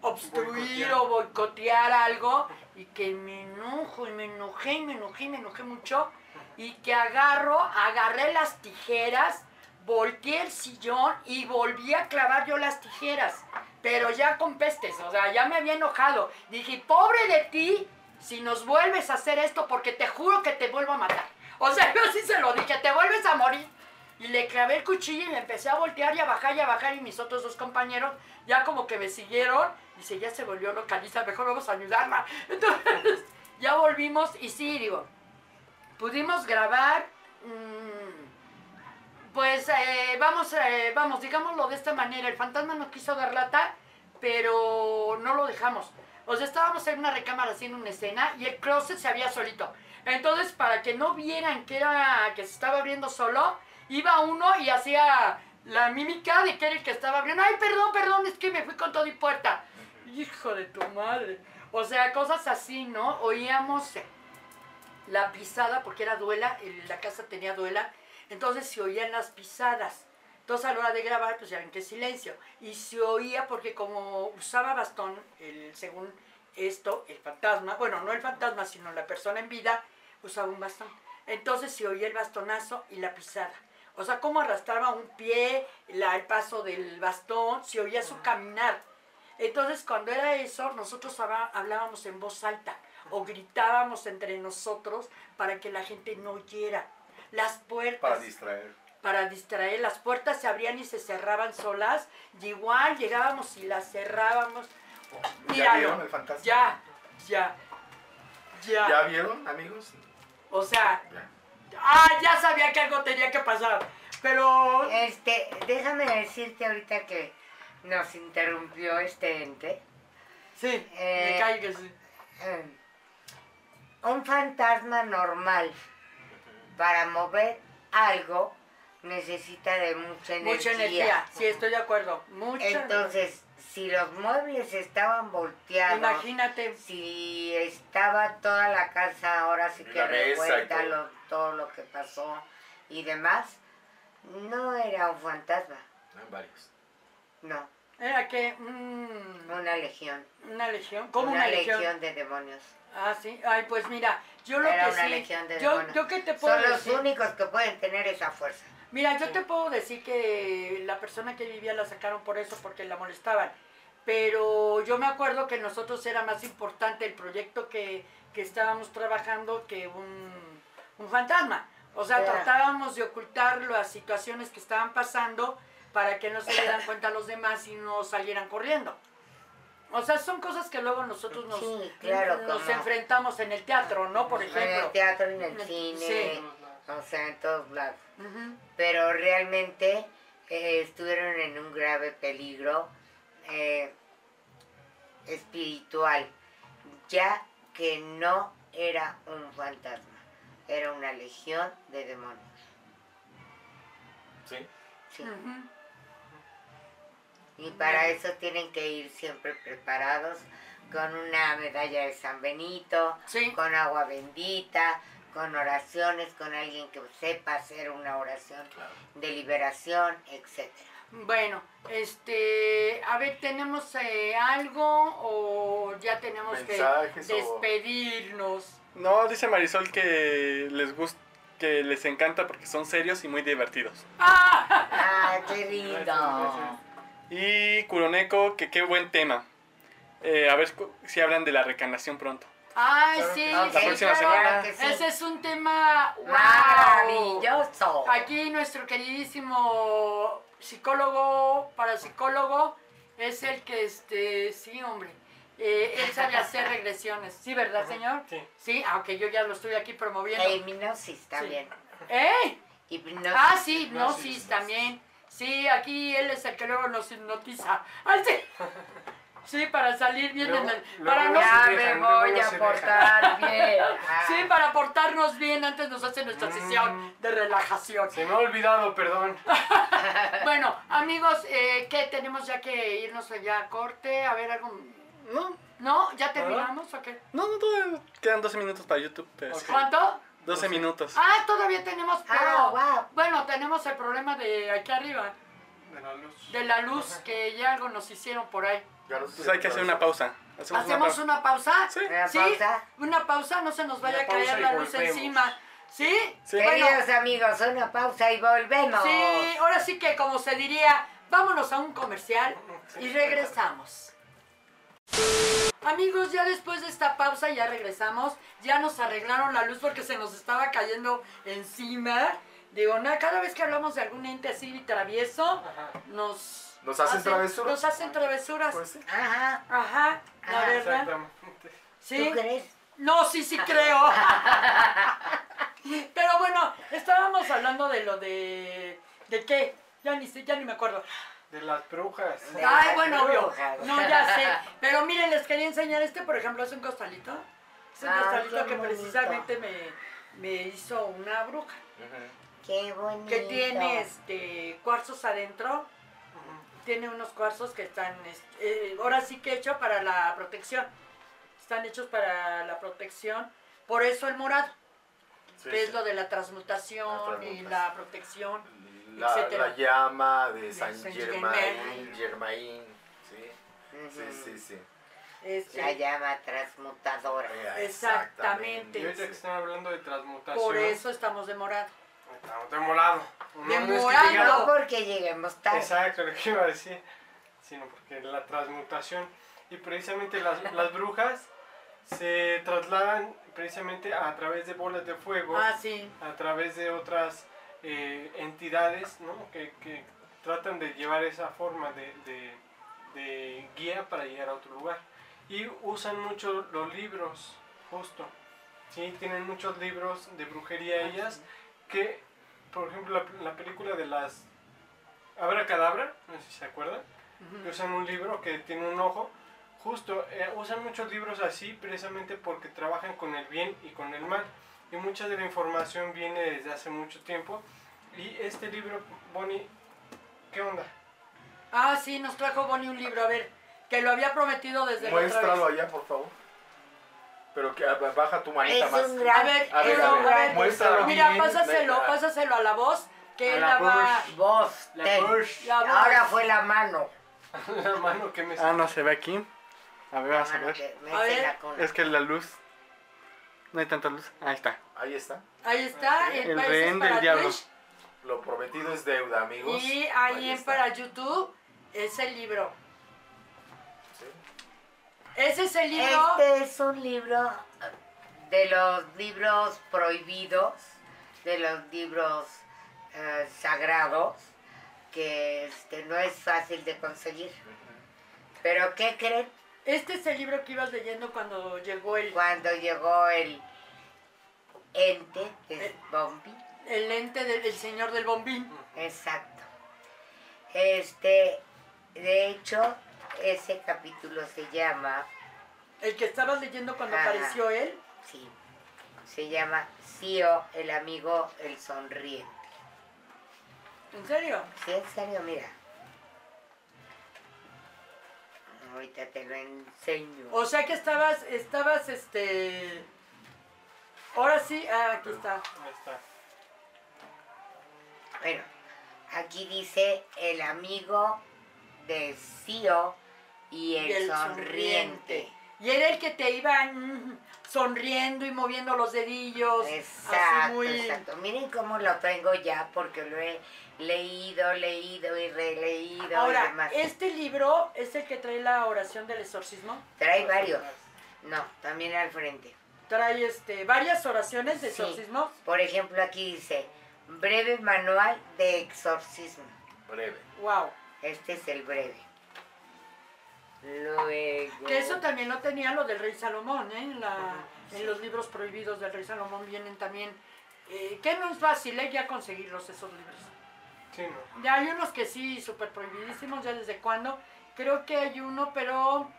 obstruir Boicotear. o boicotear algo, y que me enojo, y me enojé, y me enojé, y me enojé mucho, y que agarro, agarré las tijeras, volteé el sillón y volví a clavar yo las tijeras, pero ya con pestes, o sea, ya me había enojado. Dije, pobre de ti, si nos vuelves a hacer esto, porque te juro que te vuelvo a matar. O sea, yo sí se lo dije, te vuelves a morir. Y le clavé el cuchillo y le empecé a voltear y a bajar y a bajar y mis otros dos compañeros ya como que me siguieron. Dice, ya se volvió localiza, mejor vamos a ayudarla. Entonces, ya volvimos y sí, digo, pudimos grabar, mm, pues eh, vamos, eh, vamos, digámoslo de esta manera, el fantasma no quiso dar lata, pero no lo dejamos. O sea, estábamos en una recámara haciendo una escena y el closet se abría solito. Entonces, para que no vieran que era que se estaba abriendo solo, iba uno y hacía la mímica de que era el que estaba abriendo. Ay, perdón, perdón, es que me fui con todo y puerta. Hijo de tu madre. O sea, cosas así, ¿no? Oíamos la pisada, porque era duela, el- la casa tenía duela, entonces se oían las pisadas. Entonces a la hora de grabar, pues ya ven que silencio. Y se oía porque como usaba bastón, el, según esto, el fantasma, bueno, no el fantasma, sino la persona en vida, usaba un bastón. Entonces se oía el bastonazo y la pisada. O sea, cómo arrastraba un pie, la- el paso del bastón, se oía su caminar. Entonces, cuando era eso, nosotros hablábamos en voz alta o gritábamos entre nosotros para que la gente no oyera. Las puertas Para distraer. para distraer. Las puertas se abrían y se cerraban solas. Y igual llegábamos y las cerrábamos. ¿Ya vieron el fantasma? Ya, ya, ya. ¿Ya vieron, amigos? O sea, Ya. ah, ya sabía que algo tenía que pasar. Pero, Este, déjame decirte ahorita que nos interrumpió este ente. sí, Eh, me cae que sí. Eh, un fantasma normal para mover algo necesita de mucha energía. Mucha energía. Sí, estoy de acuerdo. Mucha. Entonces, si los muebles estaban volteados, imagínate. si estaba toda la casa ahora sí que todo. lo- todo lo que pasó y demás, no era un fantasma, Hay varios. no, Era que mm, una legión. una legión. ¿Cómo una, una, legión? legión de demonios. Ah, sí. Ay, pues mira, yo lo Era que una sí. legión de yo, demonios. yo qué te puedo Son los únicos que pueden tener esa fuerza. Mira, yo te puedo decir que la persona que vivía la sacaron por eso, porque la molestaban. Pero yo me acuerdo que nosotros era más importante el proyecto que, que estábamos trabajando que un, un fantasma. O sea, tratábamos de ocultar las situaciones que estaban pasando para que no se dieran cuenta los demás y no salieran corriendo. O sea, son cosas que luego nosotros nos, Sí, claro, nos como- enfrentamos en el teatro, ¿no? Por En el ejemplo. teatro, en el Sí. cine, o sea, en todos lados. Pero realmente eh, estuvieron en un grave peligro eh, espiritual, ya que no era un fantasma, era una legión de demonios. ¿Sí? sí. Y para eso tienen que ir siempre preparados con una medalla de San Benito, Sí. con agua bendita, con oraciones, con alguien que sepa hacer una oración Claro. de liberación, etcétera. Bueno, este, a ver, ¿tenemos eh, algo o ya tenemos que o- despedirnos? No, dice Marisol que les gusta, que les encanta porque son serios y muy divertidos. ¡Ah! ¡Ah, qué Gracias, lindo! gracias. Y Kuroneko, que qué buen tema. Eh, a ver si hablan de la reencarnación pronto. ¡Ay, Claro. sí! La sí, próxima claro. semana. sí. Ese es un tema ¡wow! ¡Maravilloso! Aquí nuestro queridísimo psicólogo, parapsicólogo, es el que, este, sí, hombre, eh, él sabe hacer regresiones. ¿Sí, verdad, señor? Sí. Sí, aunque yo ya lo estoy aquí promoviendo. E hipnosis también. ¡Eh! Hipnosis. Ah, sí, Hipnosis. hipnosis también. Sí, aquí él es el que luego nos hipnotiza. ¡Ay, sí! Sí, para salir bien Luego- en el... Para no Ya me voy a portar bien. Ah, sí, para portarnos bien antes nos hace nuestra Mm. sesión de relajación. Se me ha olvidado, perdón. Bueno, amigos, eh, ¿qué? Tenemos ya que irnos ya a corte, a ver algo... No, ¿No? ¿Ya terminamos o qué? no, no, todavía quedan 12 minutos para YouTube. pero. ¿Cuánto? 12 minutos. Ah, todavía tenemos, pero... Ah, wow. Bueno, tenemos el problema de aquí arriba, De la luz. de la luz, que ya algo nos hicieron por ahí. Los Pues hay que hacer una pausa. Hacemos, ¿Hacemos una una pausa? Sí. Una ¿Sí? pausa. Una pausa, no se nos vaya a caer pausa la luz volvemos. encima. ¿Sí? Sí. Bueno, Queridos amigos, una pausa y volvemos. sí, ahora sí que como se diría, vámonos a un comercial y regresamos. Amigos, ya después de esta pausa ya regresamos. Ya nos arreglaron la luz porque se nos estaba cayendo encima. Digo, na- cada vez que hablamos de algún ente así travieso, Ajá. nos... ¿Nos hacen travesuras? Nos hacen travesuras. Pues sí. Ajá. Ajá, la Ah, verdad. Exactamente. Sí. ¿Tú crees? No, sí, sí creo. Pero bueno, estábamos hablando de lo de... ¿De qué? Ya ni sé, ya ni me acuerdo. De las brujas. De- Ay, las bueno, brujas. No, ya sé. Pero miren, les quería enseñar este, por ejemplo, es un costalito. Es un Ah, costalito que precisamente me, me hizo una bruja. Qué bonito. Que tiene este cuarzos adentro. Tiene unos cuarzos que están, este, eh, ahora sí que hecho para la protección. Están hechos para la protección. Por eso el morado. Sí, que es lo de la transmutación, La y transmutación. la protección. La, la llama de De San Saint Germain, Germain. Germain, sí, sí, sí, sí. Este, La llama transmutadora. Eh, Exactamente. Y ahorita que están hablando de transmutación. por eso estamos de morado. Estamos de morado. De no es que morado. llegamos- No porque lleguemos tarde. Exacto, lo que iba a decir. sino porque la transmutación. Y precisamente las, las brujas se trasladan precisamente a través de bolas de fuego, Ah, sí. a través de otras eh, entidades ¿no? que, que tratan de llevar esa forma de, de- de guía para llegar a otro lugar. Y usan mucho los libros, justo. ¿sí? Tienen muchos libros de brujería ellas que, por ejemplo, la, la película de las Abracadabra, no sé si se acuerdan, que usan un libro que tiene un ojo. Justo, eh, usan muchos libros así precisamente porque trabajan con el bien y con el mal. Y mucha de la información viene desde hace mucho tiempo. Y este libro, Bonnie, ¿qué onda? Ah, sí, nos trajo Bonnie un libro, a ver, que lo había prometido desde otra Muéstralo vez. allá, por favor. Pero que baja tu manita Es más. un gran A ver, A ver, a ver, a ver, muéstralo Mira, bien. pásaselo, pásaselo a la voz, que la la va... voz. La ten. Bush. La voz. Ahora fue la mano. La mano que me... Ah, no se ve aquí. A ver, a ver. que me A ver. hace la cuna. Es que la luz. No hay tanta luz. Ahí está. Ahí está. Ahí está, en El rehén para del diablo. Twitch, Lo prometido es deuda, amigos. Y ahí está. para YouTube es el libro. Sí. Ese es el libro. Este es un libro de los libros prohibidos, de los libros eh, sagrados, que este, no es fácil de conseguir. Pero ¿qué creen? Este es el libro que ibas leyendo cuando llegó el, Cuando llegó el ente, que es. Bombi, el ente del el señor del bombín. exacto. Este, de hecho, ese capítulo se llama, El que estabas leyendo cuando Ajá. apareció él. sí, se llama Sio, el amigo, el sonriente. ¿En serio? Sí, en serio, mira. Ahorita te lo enseño. O sea que estabas, estabas, este... Ahora sí, ah, aquí está. Ahí está. Bueno, aquí dice el amigo de Sio y el, Y el sonriente. Y era el que te iba mm, sonriendo y moviendo los dedillos. Exacto, así muy... exacto. Miren cómo lo tengo ya porque lo he leído, leído y releído y Ahora, demás. este libro es el que trae la oración del exorcismo. Trae varios. No, también al frente. Trae este, varias oraciones de Sí. exorcismo. Por ejemplo, aquí dice, breve manual de exorcismo. Breve. Wow. Este es el breve. Luego... Que eso también lo tenía lo del rey Salomón, ¿eh? En, la- en los libros prohibidos del rey Salomón vienen también... eh, que no es fácil, ¿eh? Ya conseguirlos esos libros. Sí, no. Ya hay unos que sí, súper prohibidísimos, ya desde cuándo. Creo que hay uno, pero...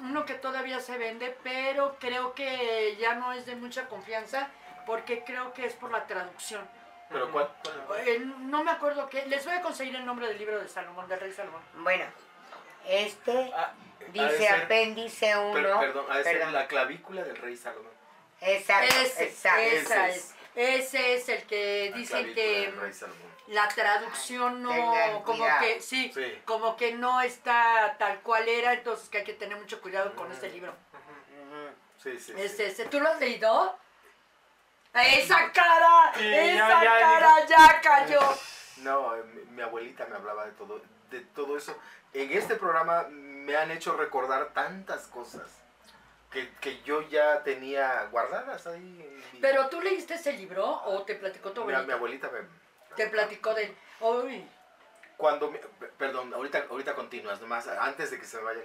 Uno que todavía se vende, pero creo que ya no es de mucha confianza, porque creo que es por la traducción. ¿Pero cuál? cuál? Eh, no me acuerdo qué. Les voy a conseguir el nombre del libro de Salomón, del rey Salomón. Bueno, este Ah, dice ser- apéndice 1. per- perdón, ha de ser la clavícula del rey Salomón. Exacto, Ese, exacto. esa Ese es. Ese es el que dicen que la traducción no, Tengan como cuidado. que sí, Sí. como que no está tal cual era, entonces que hay que tener mucho cuidado con este libro. Sí, sí, sí. Este, este, ¿tú lo has leído? ¡Esa cara! Sí, ¡Esa ya, ya, cara ya cayó! No, mi, mi abuelita me hablaba de todo, de todo eso. En este programa me han hecho recordar tantas cosas que, que yo ya tenía guardadas ahí. en mi- ¿Pero tú leíste ese libro o te platicó tu mi, mi abuelita? abuelita me... Te platicó de... Uy, Cuando, me- perdón, ahorita, ahorita continúas, nomás antes de que se me vaya.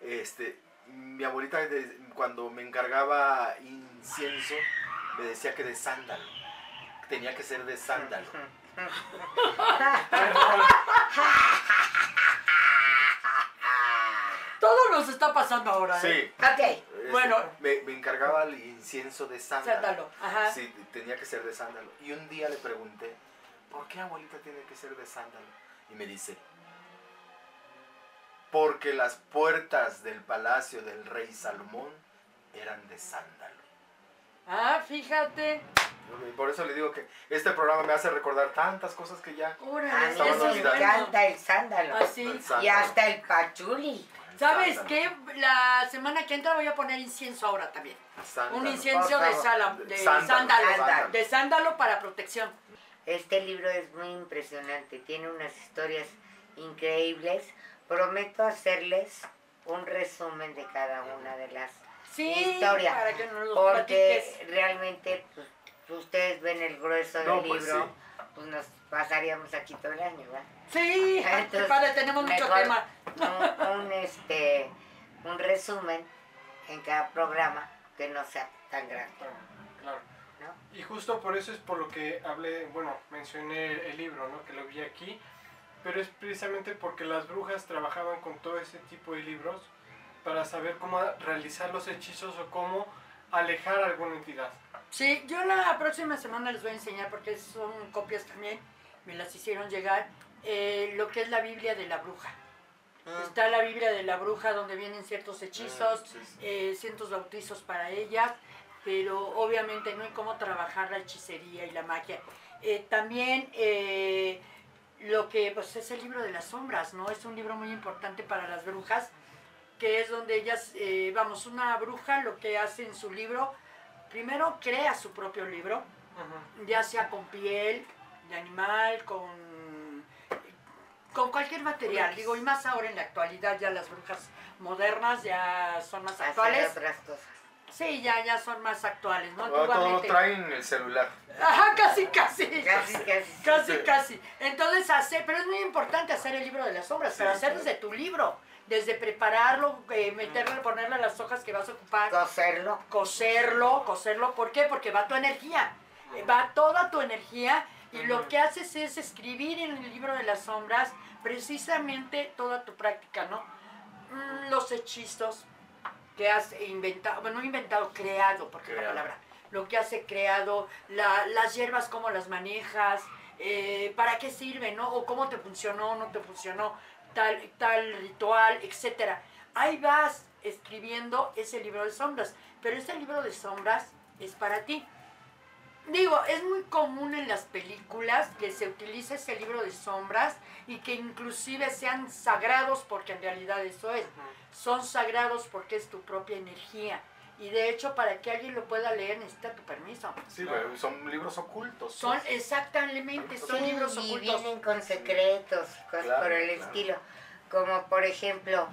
Este, mi abuelita cuando me encargaba incienso me decía que de sándalo. Tenía que ser de sándalo. todo nos está pasando ahora, ¿eh? Sí. Ok, este, Bueno. Me, me encargaba el incienso de sándalo. Sándalo, ajá. Sí, tenía que ser de sándalo. Y un día le pregunté, ¿por qué abuelita tiene que ser de sándalo? Y me dice, porque las puertas del palacio del rey Salomón eran de sándalo. Ah, fíjate. Y Por eso le digo que este programa me hace recordar tantas cosas que ya... a Órale, mí me encanta el sándalo. Así. del Y sándalo. hasta el pachuli. ¿Sabes qué? La semana que entra voy a poner incienso ahora también. Sándalo. Un incienso de, favor. sala, de Sándalo, sándalo. sándalo. De sándalo para protección. Este libro es muy impresionante, tiene unas historias increíbles prometo hacerles un resumen de cada una de las Sí, historias. para que nos los Porque platiques. realmente pues, ustedes ven el grueso del No, pues libro, sí. pues nos pasaríamos aquí todo el año, ¿verdad? Sí, Entonces, padre, tenemos mucho mejor tema. Un, un, este, un resumen en cada programa que no sea tan grande, Claro, claro. ¿no? Y justo por eso es por lo que hablé, bueno, mencioné el libro, ¿no? Que lo vi aquí, pero es precisamente porque las brujas trabajaban con todo ese tipo de libros para saber cómo realizar los hechizos o cómo alejar a alguna entidad. Sí, yo la próxima semana les voy a enseñar porque son copias también, me las hicieron llegar, eh, lo que es la Biblia de la bruja. Está la Biblia de la bruja donde vienen ciertos hechizos, Ah, sí, sí. eh, ciertos bautizos para ellas, pero obviamente no hay cómo trabajar la hechicería y la magia. Eh, también eh, lo que pues, es el libro de las sombras, ¿no? Es un libro muy importante para las brujas, que es donde ellas, eh, vamos, una bruja lo que hace en su libro, primero crea su propio libro, ya sea con piel de animal, con, con cualquier material, digo, y más ahora en la actualidad ya las brujas modernas ya son más Hacer actuales. otras cosas. Sí, ya, ya son más actuales, ¿no? Ahora traen en el celular. Ajá, casi, casi. Casi, casi. Casi, Sí. casi. Entonces, hacer, pero es muy importante hacer el libro de las sombras, pero Sí, hacer claro. desde tu libro, desde prepararlo, eh, meterle, ponerle las hojas que vas a ocupar, Coserlo. coserlo, coserlo. ¿Por qué? Porque va tu energía, va toda tu energía y lo que haces es escribir en el libro de las sombras precisamente toda tu práctica, ¿no? Mm, Los hechizos que has inventado, bueno, no inventado, creado, porque es la palabra, lo que has creado, la- las hierbas, cómo las manejas, eh, para qué sirve, ¿no? O cómo te funcionó, no te funcionó, tal, tal ritual, etcétera. Ahí vas escribiendo ese libro de sombras, pero ese libro de sombras es para ti. Digo, es muy común en las películas que se utilice ese libro de sombras y que inclusive sean sagrados, porque en realidad eso es. Son sagrados porque es tu propia energía. Y de hecho, para que alguien lo pueda leer necesita tu permiso. Sí, güey, son libros ocultos. Son exactamente, son Sí, libros y ocultos. vienen con secretos, cosas Claro, por el claro. estilo. Como por ejemplo...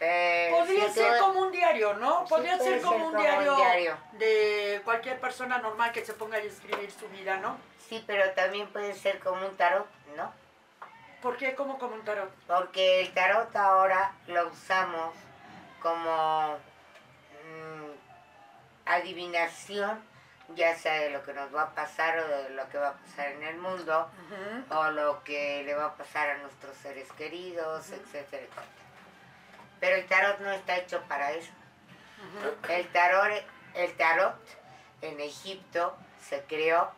eh, Podría ser como un diario, ¿no? Sí, Podría ser como ser un como un diario, de cualquier persona normal que se ponga a escribir su vida, ¿no? Sí, pero también puede ser como un tarot, ¿no? ¿Por qué como, como un tarot? Porque el tarot ahora lo usamos como mm, adivinación, ya sea de lo que nos va a pasar o de lo que va a pasar en el mundo, o lo que le va a pasar a nuestros seres queridos, etcétera, etcétera. Pero el tarot no está hecho para eso. El tarot, el tarot en Egipto se creó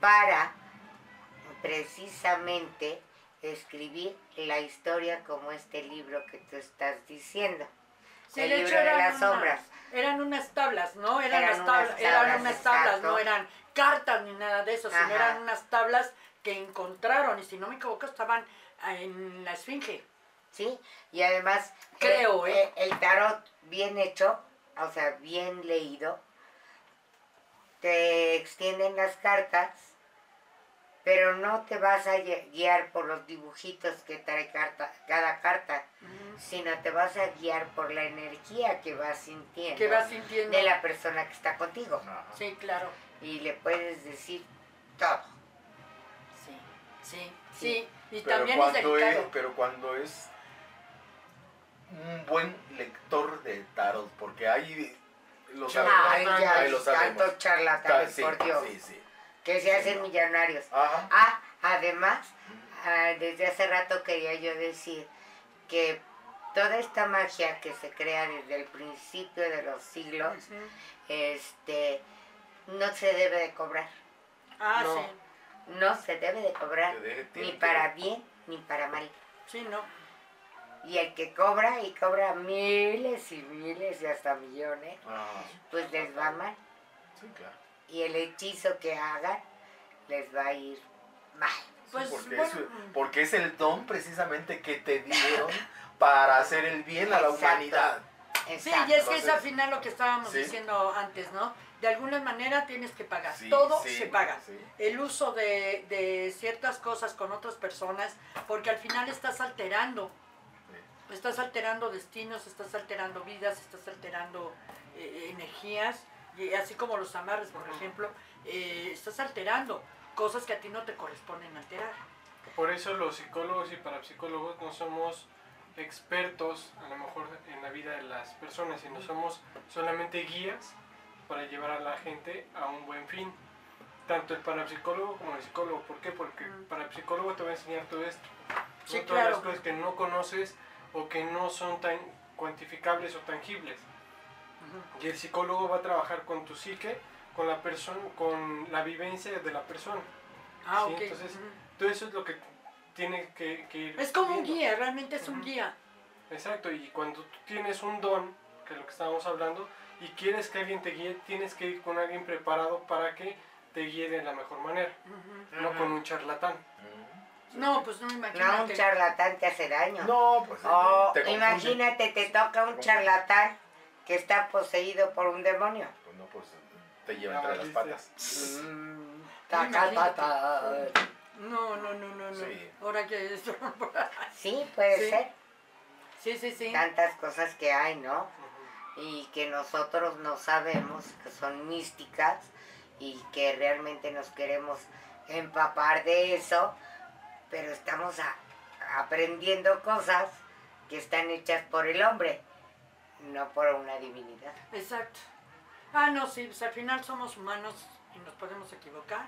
para precisamente escribir la historia como este libro que tú estás diciendo. Sí, el libro hecho de las unas- sombras. Eran unas tablas, ¿no? Eran, Eran las tablas, unas eran unas tablas, no eran cartas ni nada de eso, sino eran unas tablas que encontraron y si no me equivoco estaban en la esfinge. ¿Sí? Y además, Creo, el, ¿eh? el tarot bien hecho, o sea, bien leído, te extienden las cartas, pero no te vas a gui- guiar por los dibujitos que trae carta, cada carta, sino te vas a guiar por la energía que vas sintiendo Que vas sintiendo. de la persona que está contigo. Sí, claro. Y le puedes decir todo. Sí, sí, sí. Sí. Y Pero también es es, pero cuando es un buen lector de tarot, porque ahí lo sabemos. Ay, ya, ahí lo sabemos. tantos charlatanes, Sí, por Dios, sí, sí. que se hacen millonarios. Ajá. Ah, además, ah, desde hace rato quería yo decir que toda esta magia que se crea desde el principio de los siglos, este, no se debe de cobrar. Ah, No. sí. No se debe de cobrar, ni para bien ni para mal. Sí, no. Y el que cobra y cobra miles y miles y hasta millones, Ajá. pues les va mal. Sí, claro. Y el hechizo que hagan les va a ir mal. Sí, Pues, porque, bueno. es, porque es el don precisamente que te dieron para hacer el bien a la Exacto. humanidad. Sí, Exacto. y es que es al final lo que estábamos Sí. diciendo antes, ¿no? De alguna manera tienes que pagar. Sí, Todo sí, se paga. sí. El uso de, de ciertas cosas con otras personas, porque al final estás alterando estás alterando destinos, estás alterando vidas, estás alterando eh, energías, y así como los amarres, por ejemplo, eh, estás alterando cosas que a ti no te corresponden alterar. Por eso los psicólogos y parapsicólogos no somos expertos a lo mejor en la vida de las personas, sino somos solamente guías para llevar a la gente a un buen fin. Tanto el parapsicólogo como el psicólogo. ¿Por qué? Porque el parapsicólogo te va a enseñar todo esto. Sí, ¿no? Todas las claro. cosas que no conoces o que no son tan cuantificables o tangibles. Y el psicólogo va a trabajar con tu psique, con la persona, con la vivencia de la persona. Ah, Sí, ok. entonces, todo eso es lo que tiene que, que ir Es como un guía, realmente es un guía. Exacto, y cuando tú tienes un don, que es lo que estábamos hablando, y quieres que alguien te guíe, tienes que ir con alguien preparado para que te guíe de la mejor manera, no con un charlatán. No, pues no, No, un imagínate. charlatán te hace daño. No, pues. O te confunde. imagínate, te toca un charlatán que está poseído por un demonio. Pues no, pues te lleva entre las patas. Mm, Ta, ta, imagínate. ta, ta. No, no, no, no, no. Sí. Ahora que eso. Sí, puede Sí. ser. sí, sí, sí. Tantas cosas que hay, ¿no? Y que nosotros no sabemos, que son místicas y que realmente nos queremos empapar de eso, pero estamos a- aprendiendo cosas que están hechas por el hombre, no por una divinidad. Exacto. Ah, no, sí, pues al final somos humanos y nos podemos equivocar.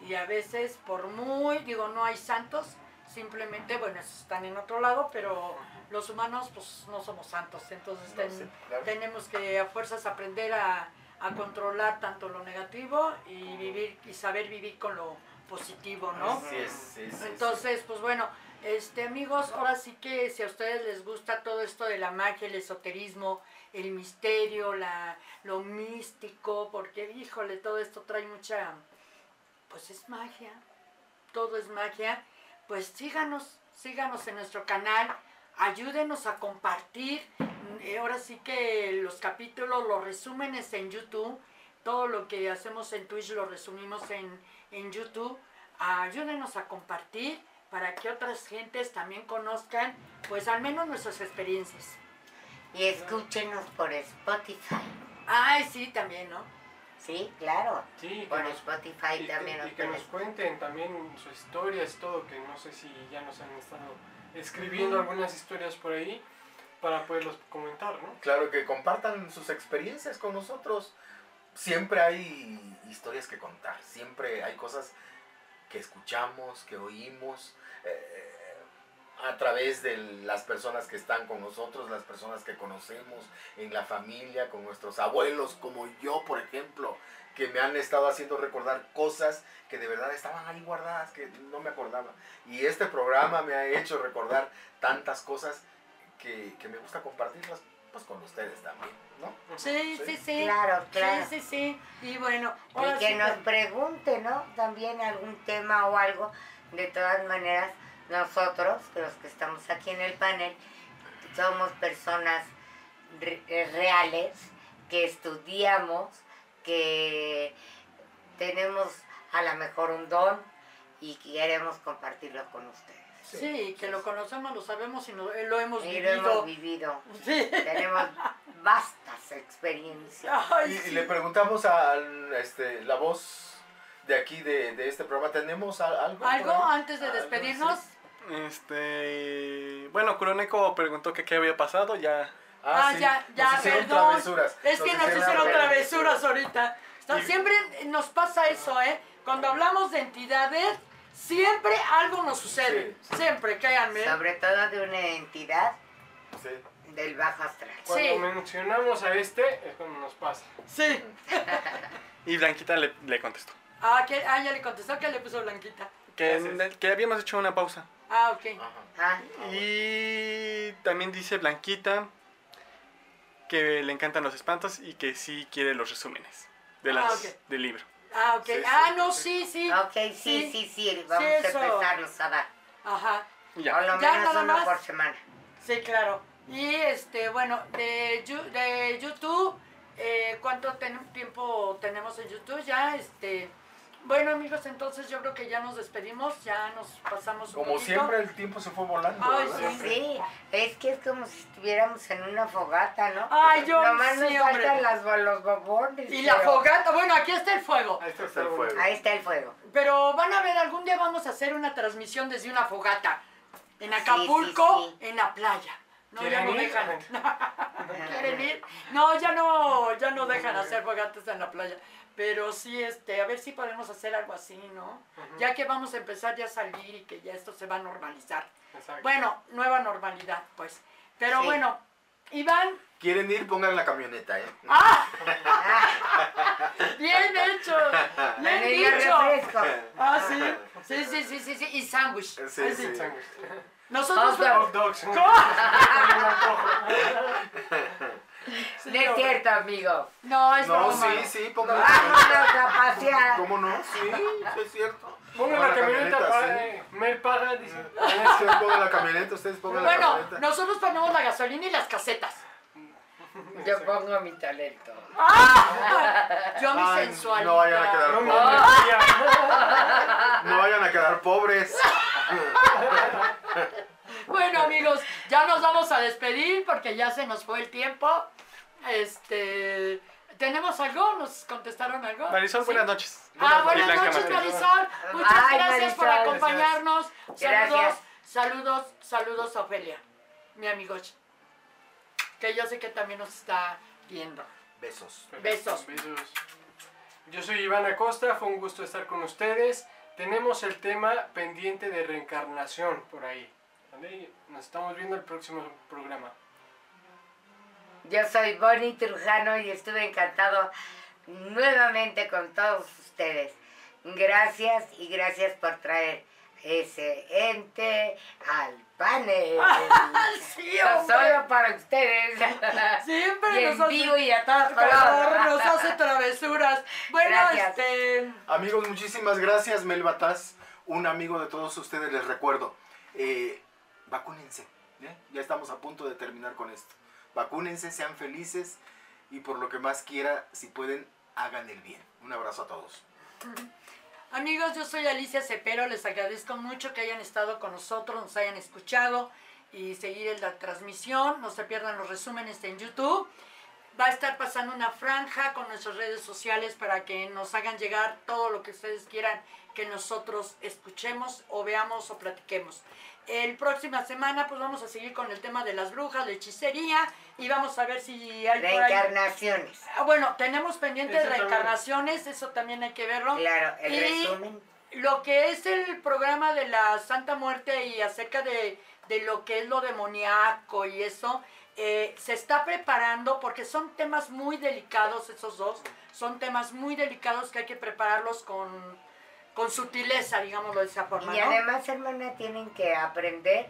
Y a veces, por muy, digo, no hay santos, simplemente, bueno, esos están en otro lado, pero los humanos, pues no somos santos. Entonces No, ten- sí, claro. tenemos que a fuerzas aprender a, a controlar tanto lo negativo y vivir y saber vivir con lo positivo, ¿no? Así es, sí, sí, sí. Entonces, pues bueno, este amigos, ahora sí que si a ustedes les gusta todo esto de la magia, el esoterismo, el misterio, la, lo místico, porque híjole, todo esto trae mucha, pues es magia, todo es magia, pues síganos, síganos en nuestro canal, ayúdenos a compartir, eh, ahora sí que los capítulos, los resúmenes en YouTube, todo lo que hacemos en Twitch lo resumimos en, en YouTube, ayúdenos a compartir para que otras gentes también conozcan, pues al menos nuestras experiencias. Y escúchenos por Spotify. Ay, sí, también, ¿no? Sí, claro. Sí, Por nos- Spotify y, también nos y que nos cuenten también sus historias, todo, que no sé si ya nos han estado escribiendo algunas historias por ahí para poderlos comentar, ¿no? Claro, que compartan sus experiencias con nosotros. Siempre hay historias que contar, siempre hay cosas que escuchamos, que oímos, eh, a través de las personas que están con nosotros, las personas que conocemos en la familia, con nuestros abuelos, como yo, por ejemplo, que me han estado haciendo recordar cosas que de verdad estaban ahí guardadas, que no me acordaba. Y este programa me ha hecho recordar tantas cosas que, que me gusta compartirlas pues con ustedes también, ¿no? Sí, sí, sí. Claro, claro. Sí, sí, sí. Y bueno, Y que sí nos pregunte, ¿no? También algún tema o algo. De todas maneras, nosotros, los que estamos aquí en el panel, somos personas re- eh, reales, que estudiamos, que tenemos a lo mejor un don y queremos compartirlo con ustedes. Sí, que lo conocemos, lo sabemos y eh, lo hemos Y lo hemos vivido. vivido. Sí. Tenemos vastas experiencias. Ay, Y, le preguntamos a este, la voz de aquí de, de este programa, ¿tenemos a- algo? ¿Algo antes de despedirnos? Este, bueno, Kuroneko preguntó que qué había pasado, ya. Ah, sí, ya, ya, nos hicieron perdón. travesuras. Es que nos hicieron travesuras ahorita. Siempre nos pasa eso, ¿eh? Cuando hablamos de entidades, siempre algo nos sucede. Sí, sí. Siempre, créanme. Sobre todo de una entidad Sí. del bajo astral. Cuando Sí. mencionamos a este, es cuando nos pasa. Sí. Y Blanquita le, le contestó. Ah, que, ah, ya le contestó que le puso Blanquita. Que, habíamos hecho una pausa. Ah, ok. Ah, Y también dice Blanquita que le encantan los espantos y que sí quiere los resúmenes de Ah, las, ok. del libro. Ah, ok. Sí, ah, sí, no, sí. sí, sí. ok, sí, Sí. sí, sí, vamos Sí, a eso. empezarlos a dar. Ajá. Ya. lo Ya, menos nada uno más. por semana. Sí, claro. Y este, bueno, de, Yu- de YouTube, eh, ¿cuánto ten- tiempo tenemos en YouTube? Ya, este, Bueno amigos, entonces yo creo que ya nos despedimos, ya nos pasamos un Como poquito. siempre, el tiempo se fue volando. Sí. Sí, es que es como si estuviéramos en una fogata, ¿no? Ay, yo Nomás sí, nos faltan las, los bombones. Y la fogata, bueno, aquí está el fuego. Ahí está, Está el fuego. Ahí está el fuego. Pero van a ver, algún día vamos a hacer una transmisión desde una fogata. En Acapulco, sí, sí. en la playa. No, ya ¿Quieren no ir? dejan. ¿Quieren ir? No, ya no, ya no dejan hacer fogatas en la playa. Pero sí, este, a ver si podemos hacer algo así, ¿no? Ya que vamos a empezar ya a salir y que ya esto se va a normalizar. Exacto. Bueno, nueva normalidad, pues. Pero Sí. bueno, Iván, ¿Quieren ir? Pongan la camioneta, ¿eh? ¡ah! Bien hecho, bien dicho. Ah, sí. Sí, sí, sí, sí, sí. Y sándwich. Sí, sí. Sándwich. Nosotros. Hot Hot No es cierto, amigo. No, es No, broma. sí, sí, la camioneta. Vámonos a pasear. ¿Cómo no? Sí, sí es cierto. Pongan la camioneta, para, eh, Mel paga, dice. Ustedes pongan la camioneta, ustedes pongan la Bueno, camioneta. nosotros ponemos la gasolina y las casetas. Yo pongo mi talento. Yo mi Ay, sensualidad. no vayan a quedar No me pobres. No vayan a quedar pobres. Bueno, amigos, ya nos vamos a despedir porque ya se nos fue el tiempo. Este. ¿Tenemos algo? ¿Nos contestaron algo? Marisol, ¿Sí? buenas noches. Ah, buenas Blanca noches. Marisol. Muchas Ay, gracias por acompañarnos. Saludos, Gracias. saludos, saludos a Ofelia, mi amigo. Que yo sé que también nos está viendo. Besos. Besos. Besos. Yo soy Iván Acosta, fue un gusto estar con ustedes. Tenemos el tema pendiente de reencarnación por ahí. ¿Vale? Nos estamos viendo el próximo programa. Yo soy Bonnie Trujano y estuve encantado nuevamente con todos ustedes. Gracias y gracias por traer ese ente al panel. Sí, No hombre. Solo para ustedes. Siempre Y nos en hace, vivo y a color, color. nos hace travesuras. Bueno, Gracias. este. Amigos, muchísimas gracias. Mel Bataz, un amigo de todos ustedes, les recuerdo. Eh, vacúnense. ¿eh? Ya estamos a punto de terminar con esto. Vacúnense, sean felices y por lo que más quiera, si pueden, hagan el bien. Un abrazo a todos. Amigos, yo soy Alicia Cepero, les agradezco mucho que hayan estado con nosotros, nos hayan escuchado y seguir la transmisión. No se pierdan los resúmenes en YouTube. Va a estar pasando una franja con nuestras redes sociales para que nos hagan llegar todo lo que ustedes quieran que nosotros escuchemos o veamos o platiquemos. El próxima semana pues vamos a seguir con el tema de las brujas, de hechicería y vamos a ver si hay por ahí- Reencarnaciones. Ah, Bueno, tenemos pendiente Eso también. reencarnaciones, eso también hay que verlo. Claro, el Y resumen. Lo que es el programa de la Santa Muerte y acerca de, de lo que es lo demoníaco y eso, eh, se está preparando porque son temas muy delicados esos dos, son temas muy delicados que hay que prepararlos con, con sutileza, digámoslo de esa forma. Y ¿no? además, hermana, tienen que aprender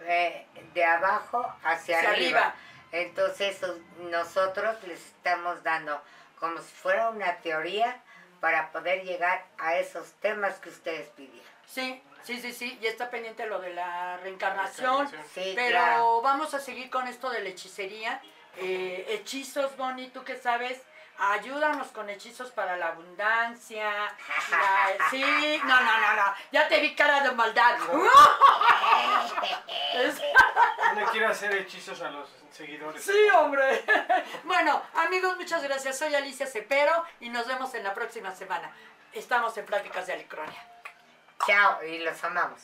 eh, de abajo hacia, Hacia arriba. arriba. Entonces, os- nosotros les estamos dando como si fuera una teoría para poder llegar a esos temas que ustedes pidieron. Sí, sí, sí, sí, y está pendiente lo de la reencarnación. Sí, Pero vamos a seguir con esto de la hechicería. Eh, hechizos, Bonnie, ¿tú qué sabes? Ayúdanos con hechizos para la abundancia. la- sí, no, no, no, no. Ya te vi cara de maldad. No le quiero hacer hechizos a los seguidores. sí, hombre. Bueno, amigos, muchas gracias. Soy Alicia Cepero y nos vemos en la próxima semana. Estamos en Pláticas de Alicronia. Chao, y los amamos.